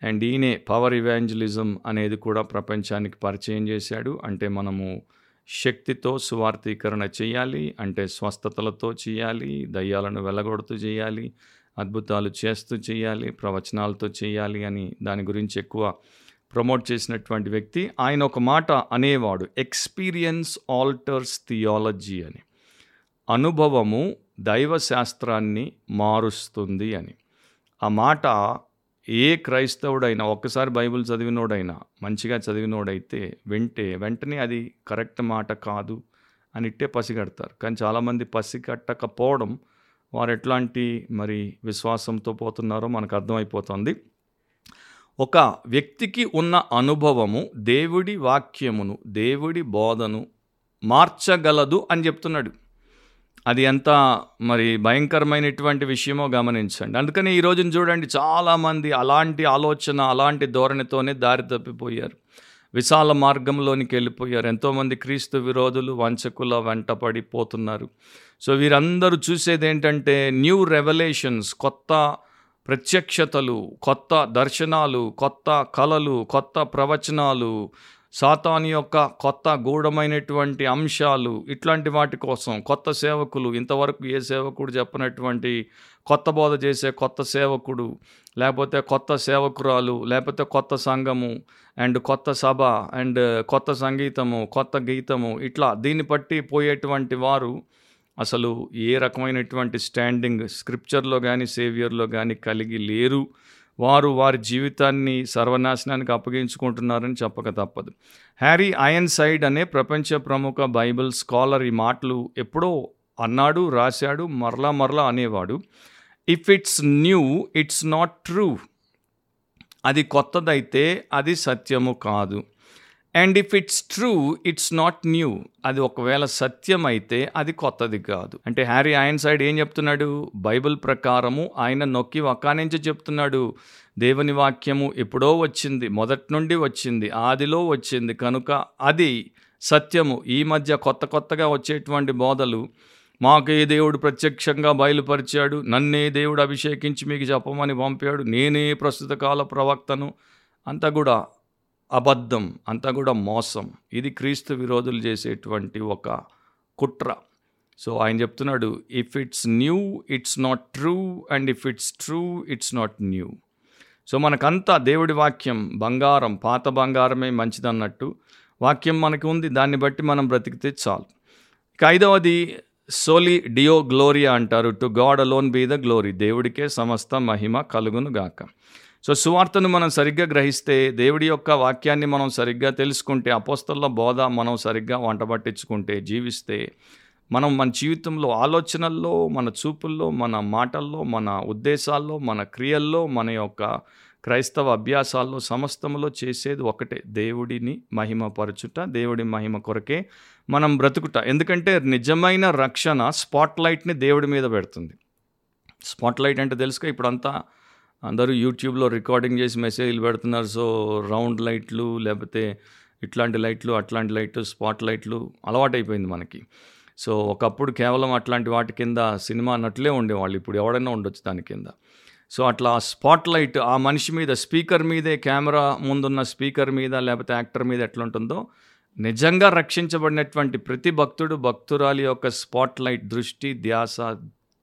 అండ్ ఈయనే పవర్ ఇవాంజలిజం అనేది కూడా ప్రపంచానికి పరిచయం చేశాడు. అంటే మనము శక్తితో సువార్థీకరణ చేయాలి అంటే స్వస్థతలతో చేయాలి దయ్యాలను వెలగొడుతూ చేయాలి అద్భుతాలు చేస్తూ చేయాలి ప్రవచనాలతో చేయాలి అని దాని గురించి ఎక్కువ ప్రమోట్ చేసినటువంటి వ్యక్తి. ఆయన ఒక మాట అనేవాడు ఎక్స్పీరియన్స్ ఆల్టర్స్ థియాలజీ అని. అనుభవము దైవశాస్త్రాన్ని మారుస్తుంది అని. ఆ మాట ఏ క్రైస్తవుడైనా ఒక్కసారి బైబిల్ చదివినోడైనా మంచిగా చదివినోడైతే వింటే వెంటనే అది కరెక్ట్ మాట కాదు అని ఇట్టే పసిగడతారు. కానీ చాలామంది పసిగట్టకపోవడం వారు ఎట్లాంటి మరి విశ్వాసంతో పోతున్నారో మనకు అర్థమైపోతుంది. ఒక వ్యక్తికి ఉన్న అనుభవము దేవుడి వాక్యమును దేవుడి బోధను మార్చగలదు అని చెప్తున్నాడు. అది ఎంత మరి భయంకరమైనటువంటి విషయమో గమనించండి. అందుకని ఈ రోజున చూడండి చాలామంది అలాంటి ఆలోచన అలాంటి ధోరణితోనే దారి తప్పిపోయారు. విశాల మార్గంలోనికి వెళ్ళిపోయారు. ఎంతోమంది క్రీస్తు విరోధులు వంచకుల వెంట పడిపోతున్నారు. సో వీరందరూ చూసేది ఏంటంటే న్యూ రెవల్యూషన్స్ కొత్త ప్రత్యక్షతలు కొత్త దర్శనాలు కొత్త కళలు కొత్త ప్రవచనాలు సాతాను యొక్క కొత్త గూఢమైనటువంటి అంశాలు ఇట్లాంటి వాటి కోసం కొత్త సేవకులు ఇంతవరకు ఏ సేవకుడు చెప్పనటువంటి కొత్త బోధ చేసే కొత్త సేవకుడు లేకపోతే కొత్త సేవకురాలు లేకపోతే కొత్త సంఘము అండ్ కొత్త సభ అండ్ కొత్త సంగీతము కొత్త గీతము ఇట్లా దీన్ని బట్టి పోయేటువంటి వారు అసలు ఏ రకమైనటువంటి స్టాండింగ్ స్క్రిప్చర్లో కానీ సేవియర్లో కానీ కలిగి లేరు. వారు వారి జీవితాన్ని సర్వనాశనానికి అప్పగించుకుంటున్నారని చెప్పక తప్పదు. హ్యారీ అయన్ సైడ్ అనే ప్రపంచ ప్రముఖ బైబిల్ స్కాలర్ ఈ మాటలు ఎప్పుడో అన్నాడు రాశాడు మరలా మరలా అనేవాడు. If it's new it's not true అది కొత్తదైతే అది సత్యము కాదు. And if it's true it's not new అది ఒకవేళ సత్యం అయితే అది కొత్తది కాదు. అంటే హ్యారీ ఆయన సైడ్ ఏం చెప్తున్నాడు? బైబిల్ ప్రకారము ఆయన నొక్కి ఒక్క నుంచి చెప్తున్నాడు. దేవుని వాక్యము ఎప్పుడో వచ్చింది మొదటి నుండి వచ్చింది ఆదిలో వచ్చింది. కనుక అది సత్యము. ఈ మధ్య కొత్త కొత్తగా వచ్చేటువంటి బోధలు మాకే దేవుడు ప్రత్యక్షంగా బయలుపరిచాడు. నన్నే దేవుడు అభిషేకించి మీకు చెప్పమని పంపాడు. నేనే ప్రస్తుత కాల ప్రవక్తను. అంతా కూడా అబద్ధం అంతా కూడా మోసం. ఇది క్రీస్తు విరోధులు చేసేటువంటి ఒక కుట్ర. సో ఆయన చెప్తున్నాడు if it's new it's not true and if it's true it's not new so మనకంతా దేవుడి వాక్యం బంగారం పాత బంగారమే మంచిదన్నట్టు వాక్యం మనకు ఉంది. దాన్ని బట్టి మనం బ్రతికితే చాలు. ఇక ఐదవది సోలి డియో గ్లోరియా అంటారు. To God alone be the glory దేవుడికే సమస్త మహిమ కలుగును గాక. సో సువార్తను మనం సరిగ్గా గ్రహిస్తే దేవుడి యొక్క వాక్యాన్ని మనం సరిగ్గా తెలుసుకుంటే అపోస్తల బోధ మనం సరిగ్గా వంట పట్టించుకుంటే జీవిస్తే మనం మన జీవితంలో ఆలోచనల్లో మన చూపుల్లో మన మాటల్లో మన ఉద్దేశాల్లో మన క్రియల్లో మన యొక్క క్రైస్తవ అభ్యాసాల్లో సమస్తములో చేసేది ఒకటే దేవుడిని మహిమపరచుట దేవుడి మహిమ కొరకే మనం బ్రతుకుట. ఎందుకంటే నిజమైన రక్షణ స్పాట్ లైట్ని దేవుడి మీద పెడుతుంది. స్పాట్ లైట్ అంటే తెలుసుక ఇప్పుడంతా అందరూ యూట్యూబ్లో రికార్డింగ్ చేసి మెసేజ్లు పెడుతున్నారు. సో రౌండ్ లైట్లు లేకపోతే ఇట్లాంటి లైట్లు అట్లాంటి లైట్లు స్పాట్ లైట్లు అలవాటైపోయింది మనకి. సో ఒకప్పుడు కేవలం అట్లాంటి వాటి కింద సినిమా నటులే ఉండేవాళ్ళు. ఇప్పుడు ఎవడైనా ఉండొచ్చు దాని కింద. సో అట్లా స్పాట్ లైట్ ఆ మనిషి మీద స్పీకర్ మీదే కెమెరా ముందున్న స్పీకర్ మీద లేకపోతే యాక్టర్ మీద ఎట్లుంటుందో నిజంగా రక్షించబడినటువంటి ప్రతి భక్తుడు భక్తురాలి యొక్క స్పాట్ లైట్ దృష్టి ధ్యాస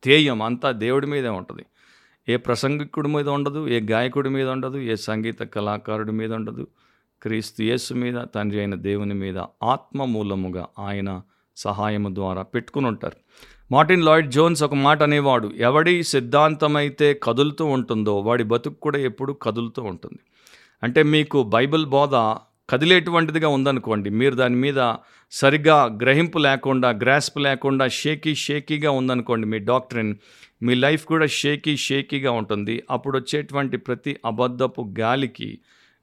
ధ్యేయం అంతా దేవుడి మీదే ఉంటుంది. ఏ ప్రసంగికుడి మీద ఉండదు ఏ గాయకుడి మీద ఉండదు ఏ సంగీత కళాకారుడి మీద ఉండదు. క్రీస్తు యేసు మీద తండ్రి అయిన దేవుని మీద ఆత్మ మూలముగా ఆయన సహాయము ద్వారా పెట్టుకుని ఉంటారు. మార్టిన్ లాయిడ్ జోన్స్ ఒక మాట అనేవాడు ఎవడి సిద్ధాంతమైతే కదులుతూ ఉంటుందో వాడి బతుకు కూడా ఎప్పుడు కదులుతూ ఉంటుంది. అంటే మీకు బైబిల్ బోధ కదిలేటువంటిదిగా ఉందనుకోండి మీరు దాని మీద సరిగ్గా గ్రహింపు లేకుండా గ్రాస్ప్ లేకుండా షేకీ షేకీగా ఉందనుకోండి మీ డాక్టరిన్ మీ లైఫ్ కూడా షేకీ షేకీగా ఉంటుంది. అప్పుడు వచ్చేటువంటి ప్రతి అబద్ధపు గాలికి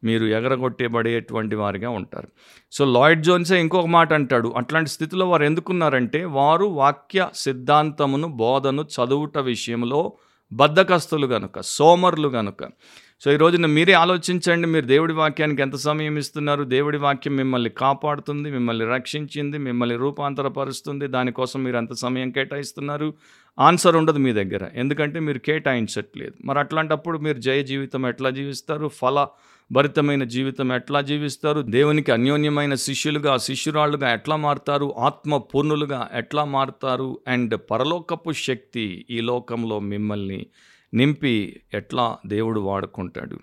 మీరు ఎగరగొట్టేబడేటువంటి వారిగా ఉంటారు. సో లాయిడ్ జోన్సే ఇంకొక మాట అంటాడు అట్లాంటి స్థితిలో వారు ఎందుకున్నారంటే వారు వాక్య సిద్ధాంతమును బోధను చదువుట విషయంలో బద్ధకస్తులు గనుక సోమరులు గనుక సో ఈ రోజున మీరే ఆలోచించండి మీరు దేవుడి వాక్యానికి ఎంత సమయం ఇస్తున్నారు? దేవుడి వాక్యం మిమ్మల్ని కాపాడుతుంది మిమ్మల్ని రక్షించింది మిమ్మల్ని రూపాంతరపరుస్తుంది. దానికోసం మీరు ఎంత సమయం కేటాయిస్తున్నారు? ఆన్సర్ ఉండదు మీ దగ్గర. ఎందుకంటే మీరు కేటాయించట్లేదు. మరి అట్లాంటప్పుడు మీరు జయ జీవితం ఎట్లా జీవిస్తారు? ఫల భరితమైన జీవితం ఎట్లా జీవిస్తారు? దేవునికి అన్యోన్యమైన శిష్యులుగా శిష్యురాళ్ళుగా ఎట్లా మారుతారు? ఆత్మ పూర్ణులుగా ఎట్లా మారుతారు? అండ్ పరలోకపు శక్తి ఈ లోకంలో మిమ్మల్ని నింపి ఎట్లా దేవుడు వాడుకుంటాడు.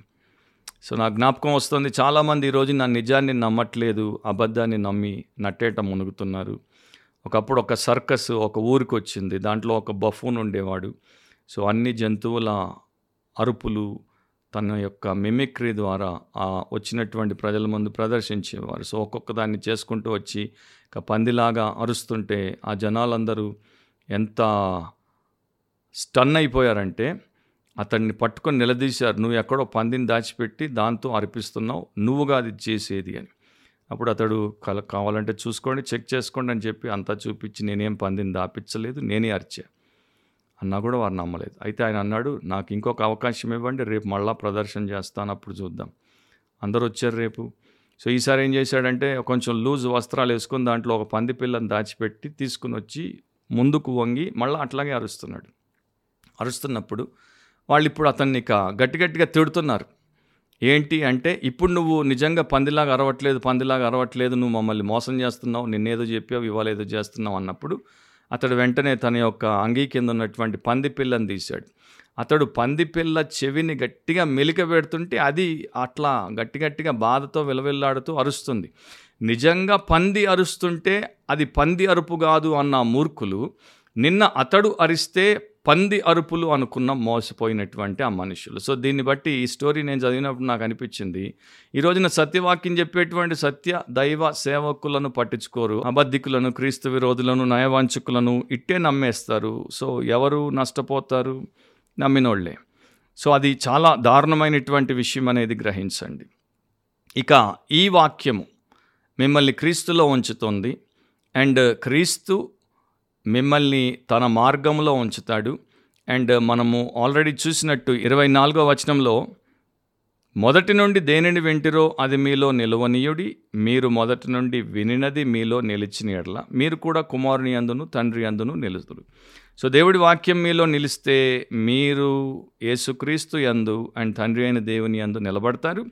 సో నా జ్ఞాపకం వస్తుంది చాలామంది ఈరోజు నా నిజాన్ని నమ్మట్లేదు అబద్ధాన్ని నమ్మి నట్టేట మునుగుతున్నారు. ఒకప్పుడు ఒక సర్కస్ ఒక ఊరికి వచ్చింది దాంట్లో ఒక బఫూన్ ఉండేవాడు. సో అన్ని జంతువుల అరుపులు తన యొక్క మిమిక్రీ ద్వారా ఆ వచ్చినటువంటి ప్రజల ముందు ప్రదర్శించేవారు. సో ఒక్కొక్క దాన్ని చేసుకుంటూ వచ్చి ఒక పందిలాగా అరుస్తుంటే ఆ జనాలందరూ ఎంత స్టన్ అయిపోయారంటే అతన్ని పట్టుకొని నిలదీశారు. నువ్వు ఎక్కడో పందిని దాచిపెట్టి దాంతో అర్పిస్తున్నావు. నువ్వుగా అది చేసేది అని. అప్పుడు అతడు కల కావాలంటే చూసుకోండి చెక్ చేసుకోండి అని చెప్పి అంతా చూపించి నేనేం పందిని దాపించలేదు నేనే అరిచా అన్నా కూడా వారు నమ్మలేదు. అయితే ఆయన అన్నాడు నాకు ఇంకొక అవకాశం ఇవ్వండి రేపు మళ్ళా ప్రదర్శన చేస్తాను అప్పుడు చూద్దాం. అందరూ వచ్చారు రేపు. సో ఈసారి ఏం చేశాడంటే కొంచెం లూజ్ వస్త్రాలు వేసుకొని దాంట్లో ఒక పంది పిల్లని దాచిపెట్టి తీసుకుని వచ్చి ముందుకు వంగి మళ్ళీ అట్లాగే అరుస్తున్నాడు. అరుస్తున్నప్పుడు వాళ్ళు ఇప్పుడు అతన్ని ఇక గట్టి గట్టిగా తిడుతున్నారు. ఏంటి అంటే ఇప్పుడు నువ్వు నిజంగా పందిలాగా అరవట్లేదు పందిలాగా అరవట్లేదు నువ్వు మమ్మల్ని మోసం చేస్తున్నావు నిన్నేదో చెప్పావు ఇవ్వాలేదో చేస్తున్నావు అన్నప్పుడు అతడు వెంటనే తన యొక్క అంగీ కింద ఉన్నటువంటి పంది పిల్లని తీశాడు. అతడు పంది పిల్ల చెవిని గట్టిగా మెలిక పెడుతుంటే అది అట్లా గట్టి గట్టిగా బాధతో విలవిల్లాడుతూ అరుస్తుంది. నిజంగా పంది అరుస్తుంటే అది పంది అరుపు కాదు అన్న మూర్ఖులు నిన్న అతడు అరిస్తే పంది అరుపులు అనుకున్న మోసపోయినటువంటి ఆ మనుషులు. సో దీన్ని బట్టి ఈ స్టోరీ నేను చదివినప్పుడు నాకు అనిపించింది ఈ రోజున సత్యవాక్యం చెప్పేటువంటి సత్య దైవ సేవకులను పట్టించుకోరు అబద్ధికులను క్రీస్తు విరోధులను నయవాంచుకులను ఇట్టే నమ్మేస్తారు. సో ఎవరు నష్టపోతారు? నమ్మినోళ్ళే సో అది చాలా దారుణమైనటువంటి విషయం అనేది గ్రహించండి. ఇక ఈ వాక్యము మిమ్మల్ని క్రీస్తులో ఉంచుతుంది. అండ్ క్రీస్తు మిమ్మల్ని తన మార్గంలో ఉంచుతాడు. అండ్ మనము ఆల్రెడీ చూసినట్టు ఇరవై నాలుగో వచనంలో మొదటి నుండి దేనిని వింటిరో అది మీలో నిలవనీయుడి మీరు మొదటి నుండి వినినది మీలో నిలిచిన ఎడల. మీరు కూడా కుమారుని అందును తండ్రి అందును నిలుతురు సో దేవుడి వాక్యం మీలో నిలిస్తే మీరు యేసుక్రీస్తు యందు అండ్ తండ్రి అయిన దేవుని యందు నిలబడతారు.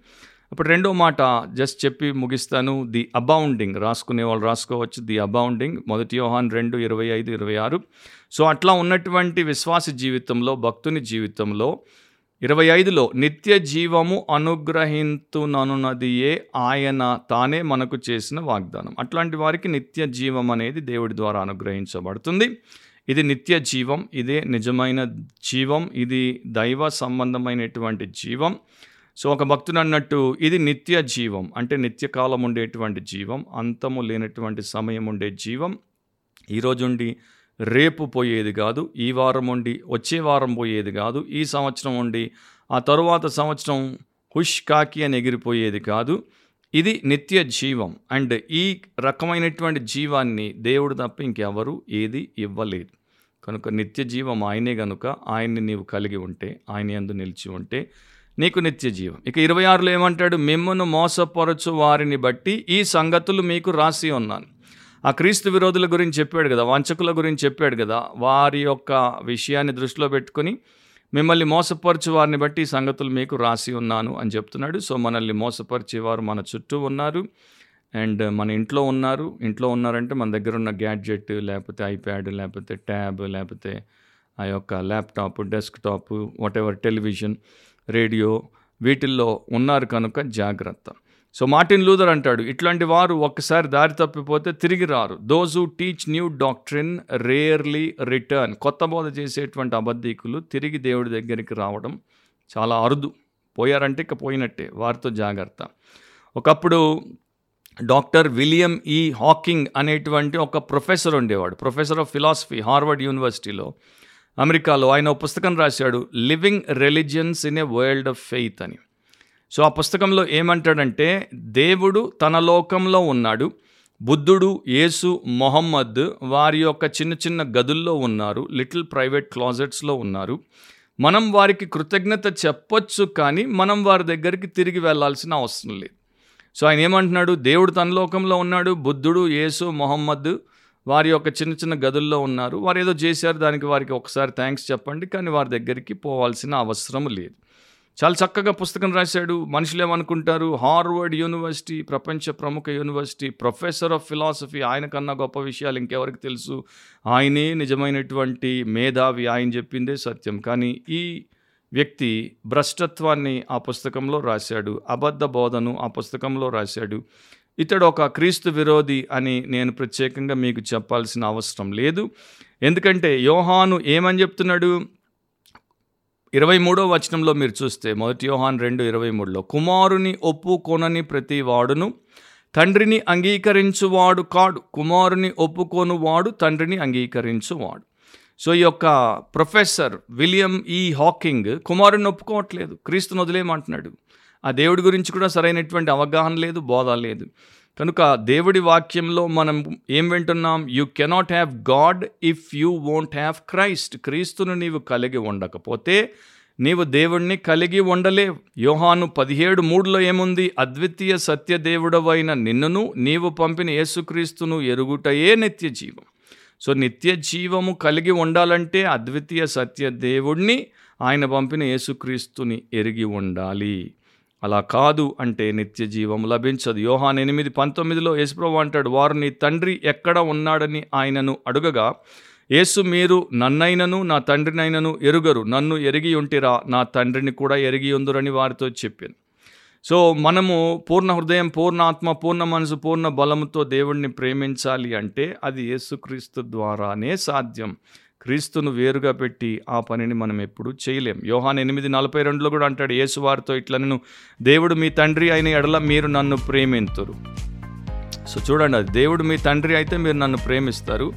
ఇప్పుడు రెండో మాట జస్ట్ చెప్పి ముగిస్తాను. The abounding. రాసుకునే వాళ్ళు రాసుకోవచ్చు. The abounding. మొదటి యోహాన్ రెండు ఇరవై ఐదు ఇరవై ఆరు. సో అట్లా ఉన్నటువంటి విశ్వాస జీవితంలో భక్తుని జీవితంలో ఇరవై ఐదులో నిత్య జీవము అనుగ్రహింతుననున్నదియే ఆయన తానే మనకు చేసిన వాగ్దానం. అట్లాంటి వారికి నిత్య జీవం అనేది దేవుడి ద్వారా అనుగ్రహించబడుతుంది. ఇది నిత్య జీవం ఇదే నిజమైన జీవం ఇది దైవ సంబంధమైనటువంటి జీవం. సో ఒక భక్తుడు అన్నట్టు ఇది నిత్య జీవం అంటే నిత్యకాలం ఉండేటువంటి జీవం అంతము లేనటువంటి సమయం ఉండే జీవం. ఈరోజుండి రేపు పోయేది కాదు ఈ వారం ఉండి వచ్చే వారం పోయేది కాదు ఈ సంవత్సరం ఉండి ఆ తరువాత సంవత్సరం హుష్ కాకి అని ఎగిరిపోయేది కాదు. ఇది నిత్య జీవం అండ్ ఈ రకమైనటువంటి జీవాన్ని దేవుడు తప్ప ఇంకెవరు ఏది ఇవ్వలేదు. కనుక నిత్య జీవం ఆయనే గనుక ఆయన్ని నీవు కలిగి ఉంటే ఆయన ఎందు నిలిచి ఉంటే నీకు నిత్య జీవం. ఇక ఇరవై ఆరులో ఏమంటాడు? మిమ్మను మోసపరచు వారిని బట్టి ఈ సంగతులు మీకు రాసి ఉన్నాను. ఆ క్రీస్తు విరోధుల గురించి చెప్పాడు కదా వంచకుల గురించి చెప్పాడు కదా వారి యొక్క విషయాన్ని దృష్టిలో పెట్టుకొని మిమ్మల్ని మోసపరచు వారిని బట్టి ఈ సంగతులు మీకు రాసి ఉన్నాను అని చెప్తున్నాడు. సో మనల్ని మోసపరిచేవారు మన చుట్టూ ఉన్నారు అండ్ మన ఇంట్లో ఉన్నారు. ఇంట్లో ఉన్నారంటే మన దగ్గర ఉన్న గ్యాడ్జెట్ లేకపోతే ఐప్యాడ్ లేకపోతే ట్యాబ్ లేకపోతే ఆ యొక్క laptop desktop whatever television radio వీటిల్లో ఉన్నారు కనుక జాగ్రత్త. సో మార్టిన్ లూథర్ అంటాడు ఇట్లాంటి వారు ఒక్కసారి దారి తప్పిపోతే తిరిగి రారు. Those who teach new doctrine rarely return కొత్త బోధ చేసేటువంటి అబద్ధికులు తిరిగి దేవుడి దగ్గరికి రావడం చాలా అరుదు. పోయారంటే ఇక పోయినట్టే. వారితో జాగ్రత్త. ఒకప్పుడు డాక్టర్ విలియం ఈ హాకింగ్ అనేటువంటి ఒక ప్రొఫెసర్ ఉండేవాడు. ప్రొఫెసర్ ఆఫ్ ఫిలాసఫీ హార్వర్డ్ యూనివర్సిటీలో అమెరికాలో ఆయన పుస్తకం రాశాడు Living Religions in a World of Faith అని. సో ఆ పుస్తకంలో ఏమంటాడంటే దేవుడు తన లోకంలో ఉన్నాడు బుద్ధుడు యేసు మొహమ్మద్ వారి యొక్క చిన్న చిన్న గదుల్లో ఉన్నారు లిటిల్ ప్రైవేట్ క్లాజెట్స్లో ఉన్నారు. మనం వారికి కృతజ్ఞత చెప్పొచ్చు కానీ మనం వారి దగ్గరికి తిరిగి వెళ్ళాల్సిన అవసరం లేదు. సో ఆయన ఏమంటున్నాడు దేవుడు తన లోకంలో ఉన్నాడు బుద్ధుడు యేసు మొహమ్మద్ వారి యొక్క చిన్న చిన్న గదుల్లో ఉన్నారు. వారు ఏదో చేశారు దానికి వారికి ఒకసారి థ్యాంక్స్ చెప్పండి కానీ వారి దగ్గరికి పోవాల్సిన అవసరం లేదు. చాలా చక్కగా పుస్తకం రాశాడు. మనుషులు ఏమనుకుంటారు? హార్వర్డ్ యూనివర్సిటీ ప్రపంచ ప్రముఖ యూనివర్సిటీ ప్రొఫెసర్ ఆఫ్ ఫిలాసఫీ ఆయన కన్నా గొప్ప విషయాలు ఇంకెవరికి తెలుసు? ఆయనే నిజమైనటువంటి మేధావి ఆయన చెప్పిందే సత్యం. కానీ ఈ వ్యక్తి భ్రష్టత్వాన్ని ఆ పుస్తకంలో రాశాడు. అబద్ధ బోధను ఆ పుస్తకంలో రాశాడు. ఇతడు ఒక క్రీస్తు విరోధి అని నేను ప్రత్యేకంగా మీకు చెప్పాల్సిన అవసరం లేదు. ఎందుకంటే యోహాను ఏమని చెప్తున్నాడు? ఇరవై మూడో వచనంలో మీరు చూస్తే మొదటి యోహాన్ రెండు ఇరవై మూడులో కుమారుని ఒప్పుకొనని ప్రతి వాడును తండ్రిని అంగీకరించువాడు కాడు. కుమారుని ఒప్పుకొనువాడు తండ్రిని అంగీకరించువాడు. సో ఈ యొక్క ప్రొఫెసర్ విలియం ఈ హాకింగ్ కుమారుని ఒప్పుకోవట్లేదు. క్రీస్తుని వదిలేమంటున్నాడు ఆ దేవుడి గురించి కూడా సరైనటువంటి అవగాహన లేదు బోధ లేదు. కనుక దేవుడి వాక్యంలో మనం ఏం వింటున్నాం? You cannot have God if you won't have Christ క్రీస్తును నీవు కలిగి ఉండకపోతే నీవు దేవుణ్ణి కలిగి ఉండలేవు. యోహాను పదిహేడు మూడులో ఏముంది? అద్వితీయ సత్యదేవుడవైన నిన్నును నీవు పంపిన యేసుక్రీస్తును ఎరుగుటయే నిత్య జీవం. సో నిత్య జీవము కలిగి ఉండాలంటే అద్వితీయ సత్య దేవుణ్ణి ఆయన పంపిన యేసుక్రీస్తుని ఎరిగి ఉండాలి. అలా కాదు అంటే నిత్య జీవం లభించదు. యోహాన్ ఎనిమిది పంతొమ్మిదిలో యేసుప్రభు అంటాడు వారు నీ తండ్రి ఎక్కడ ఉన్నాడని ఆయనను అడుగగా యేసు మీరు నన్నైనను నా తండ్రినైనను ఎరుగరు. నన్ను ఎరిగి ఉంటిరా నా తండ్రిని కూడా ఎరిగి ఉందురని వారితో చెప్పాను. సో మనము పూర్ణ హృదయం పూర్ణ ఆత్మ పూర్ణ మనసు పూర్ణ బలముతో దేవుణ్ణి ప్రేమించాలి అంటే అది యేసుక్రీస్తు ద్వారానే సాధ్యం. క్రీస్తును వేరుగా పెట్టి ఆ పనిని మనం ఎప్పుడు చేయలేం. యోహాన్ ఎనిమిది నలభై రెండులో కూడా అంటాడు యేసువారితో ఇట్లా నేను దేవుడు మీ తండ్రి అయిన ఎడల మీరు నన్ను ప్రేమింతురు. సో చూడండి అది దేవుడు మీ తండ్రి అయితే మీరు నన్ను ప్రేమిస్తారు.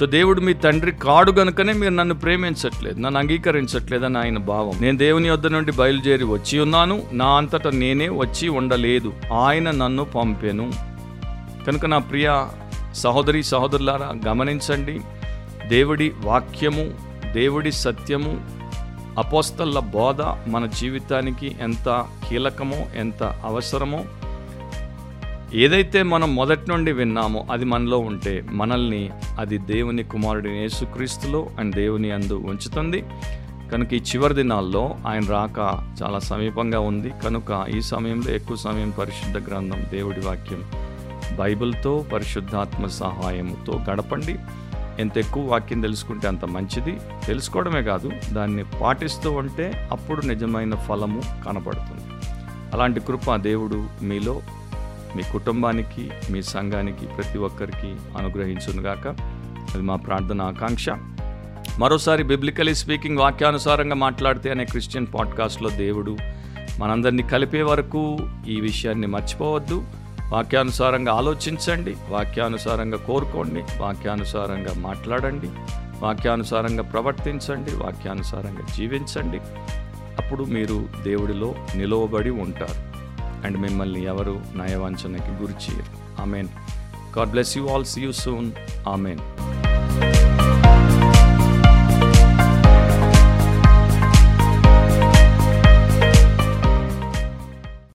సో దేవుడు మీ తండ్రి కాడు గనుకనే మీరు నన్ను ప్రేమించట్లేదు నన్ను అంగీకరించట్లేదని ఆయన భావం. నేను దేవుని వద్ద నుండి బయలుదేరి వచ్చి ఉన్నాను నా అంతటా నేనే వచ్చి ఉండలేదు ఆయన నన్ను పంపెను. కనుక నా ప్రియ సహోదరి సహోదరులారా గమనించండి దేవుడి వాక్యము దేవుడి సత్యము అపోస్తల బోధ మన జీవితానికి ఎంత కీలకమో ఎంత అవసరమో ఏదైతే మనం మొదటి నుండి విన్నామో అది మనలో ఉంటే మనల్ని అది దేవుని కుమారుడి యేసుక్రీస్తులో అండ్ దేవుని అందు ఉంచుతుంది. కనుక ఈ చివరి దినాల్లో ఆయన రాక చాలా సమీపంగా ఉంది. కనుక ఈ సమయంలో ఎక్కువ సమయం పరిశుద్ధ గ్రంథం దేవుడి వాక్యం బైబిల్తో పరిశుద్ధాత్మ సహాయముతో గడపండి. ఎంత ఎక్కువ వాక్యం తెలుసుకుంటే అంత మంచిది. తెలుసుకోవడమే కాదు దాన్ని పాటిస్తూ ఉంటే అప్పుడు నిజమైన ఫలము కనబడుతుంది. అలాంటి కృప దేవుడు మీలో మీ కుటుంబానికి మీ సంఘానికి ప్రతి ఒక్కరికి అనుగ్రహించునుగాక. అది మా ప్రార్థన ఆకాంక్ష. మరోసారి బిబ్లికలీ స్పీకింగ్ వాక్యానుసారంగా మాట్లాడితే అనే క్రిస్టియన్ పాడ్కాస్ట్లో దేవుడు మనందరినీ కలిపే వరకు ఈ విషయాన్ని మర్చిపోవద్దు. వాక్యానుసారంగా ఆలోచించండి వాక్యానుసారంగా కోరుకోండి వాక్యానుసారంగా మాట్లాడండి వాక్యానుసారంగా ప్రవర్తించండి వాక్యానుసారంగా జీవించండి. అప్పుడు మీరు దేవుడిలో నిలవబడి ఉంటారు. అండ్ మిమ్మల్ని ఎవరు నయవంచనకి గురి చేయరు amen. God bless you all. See you soon. Amen.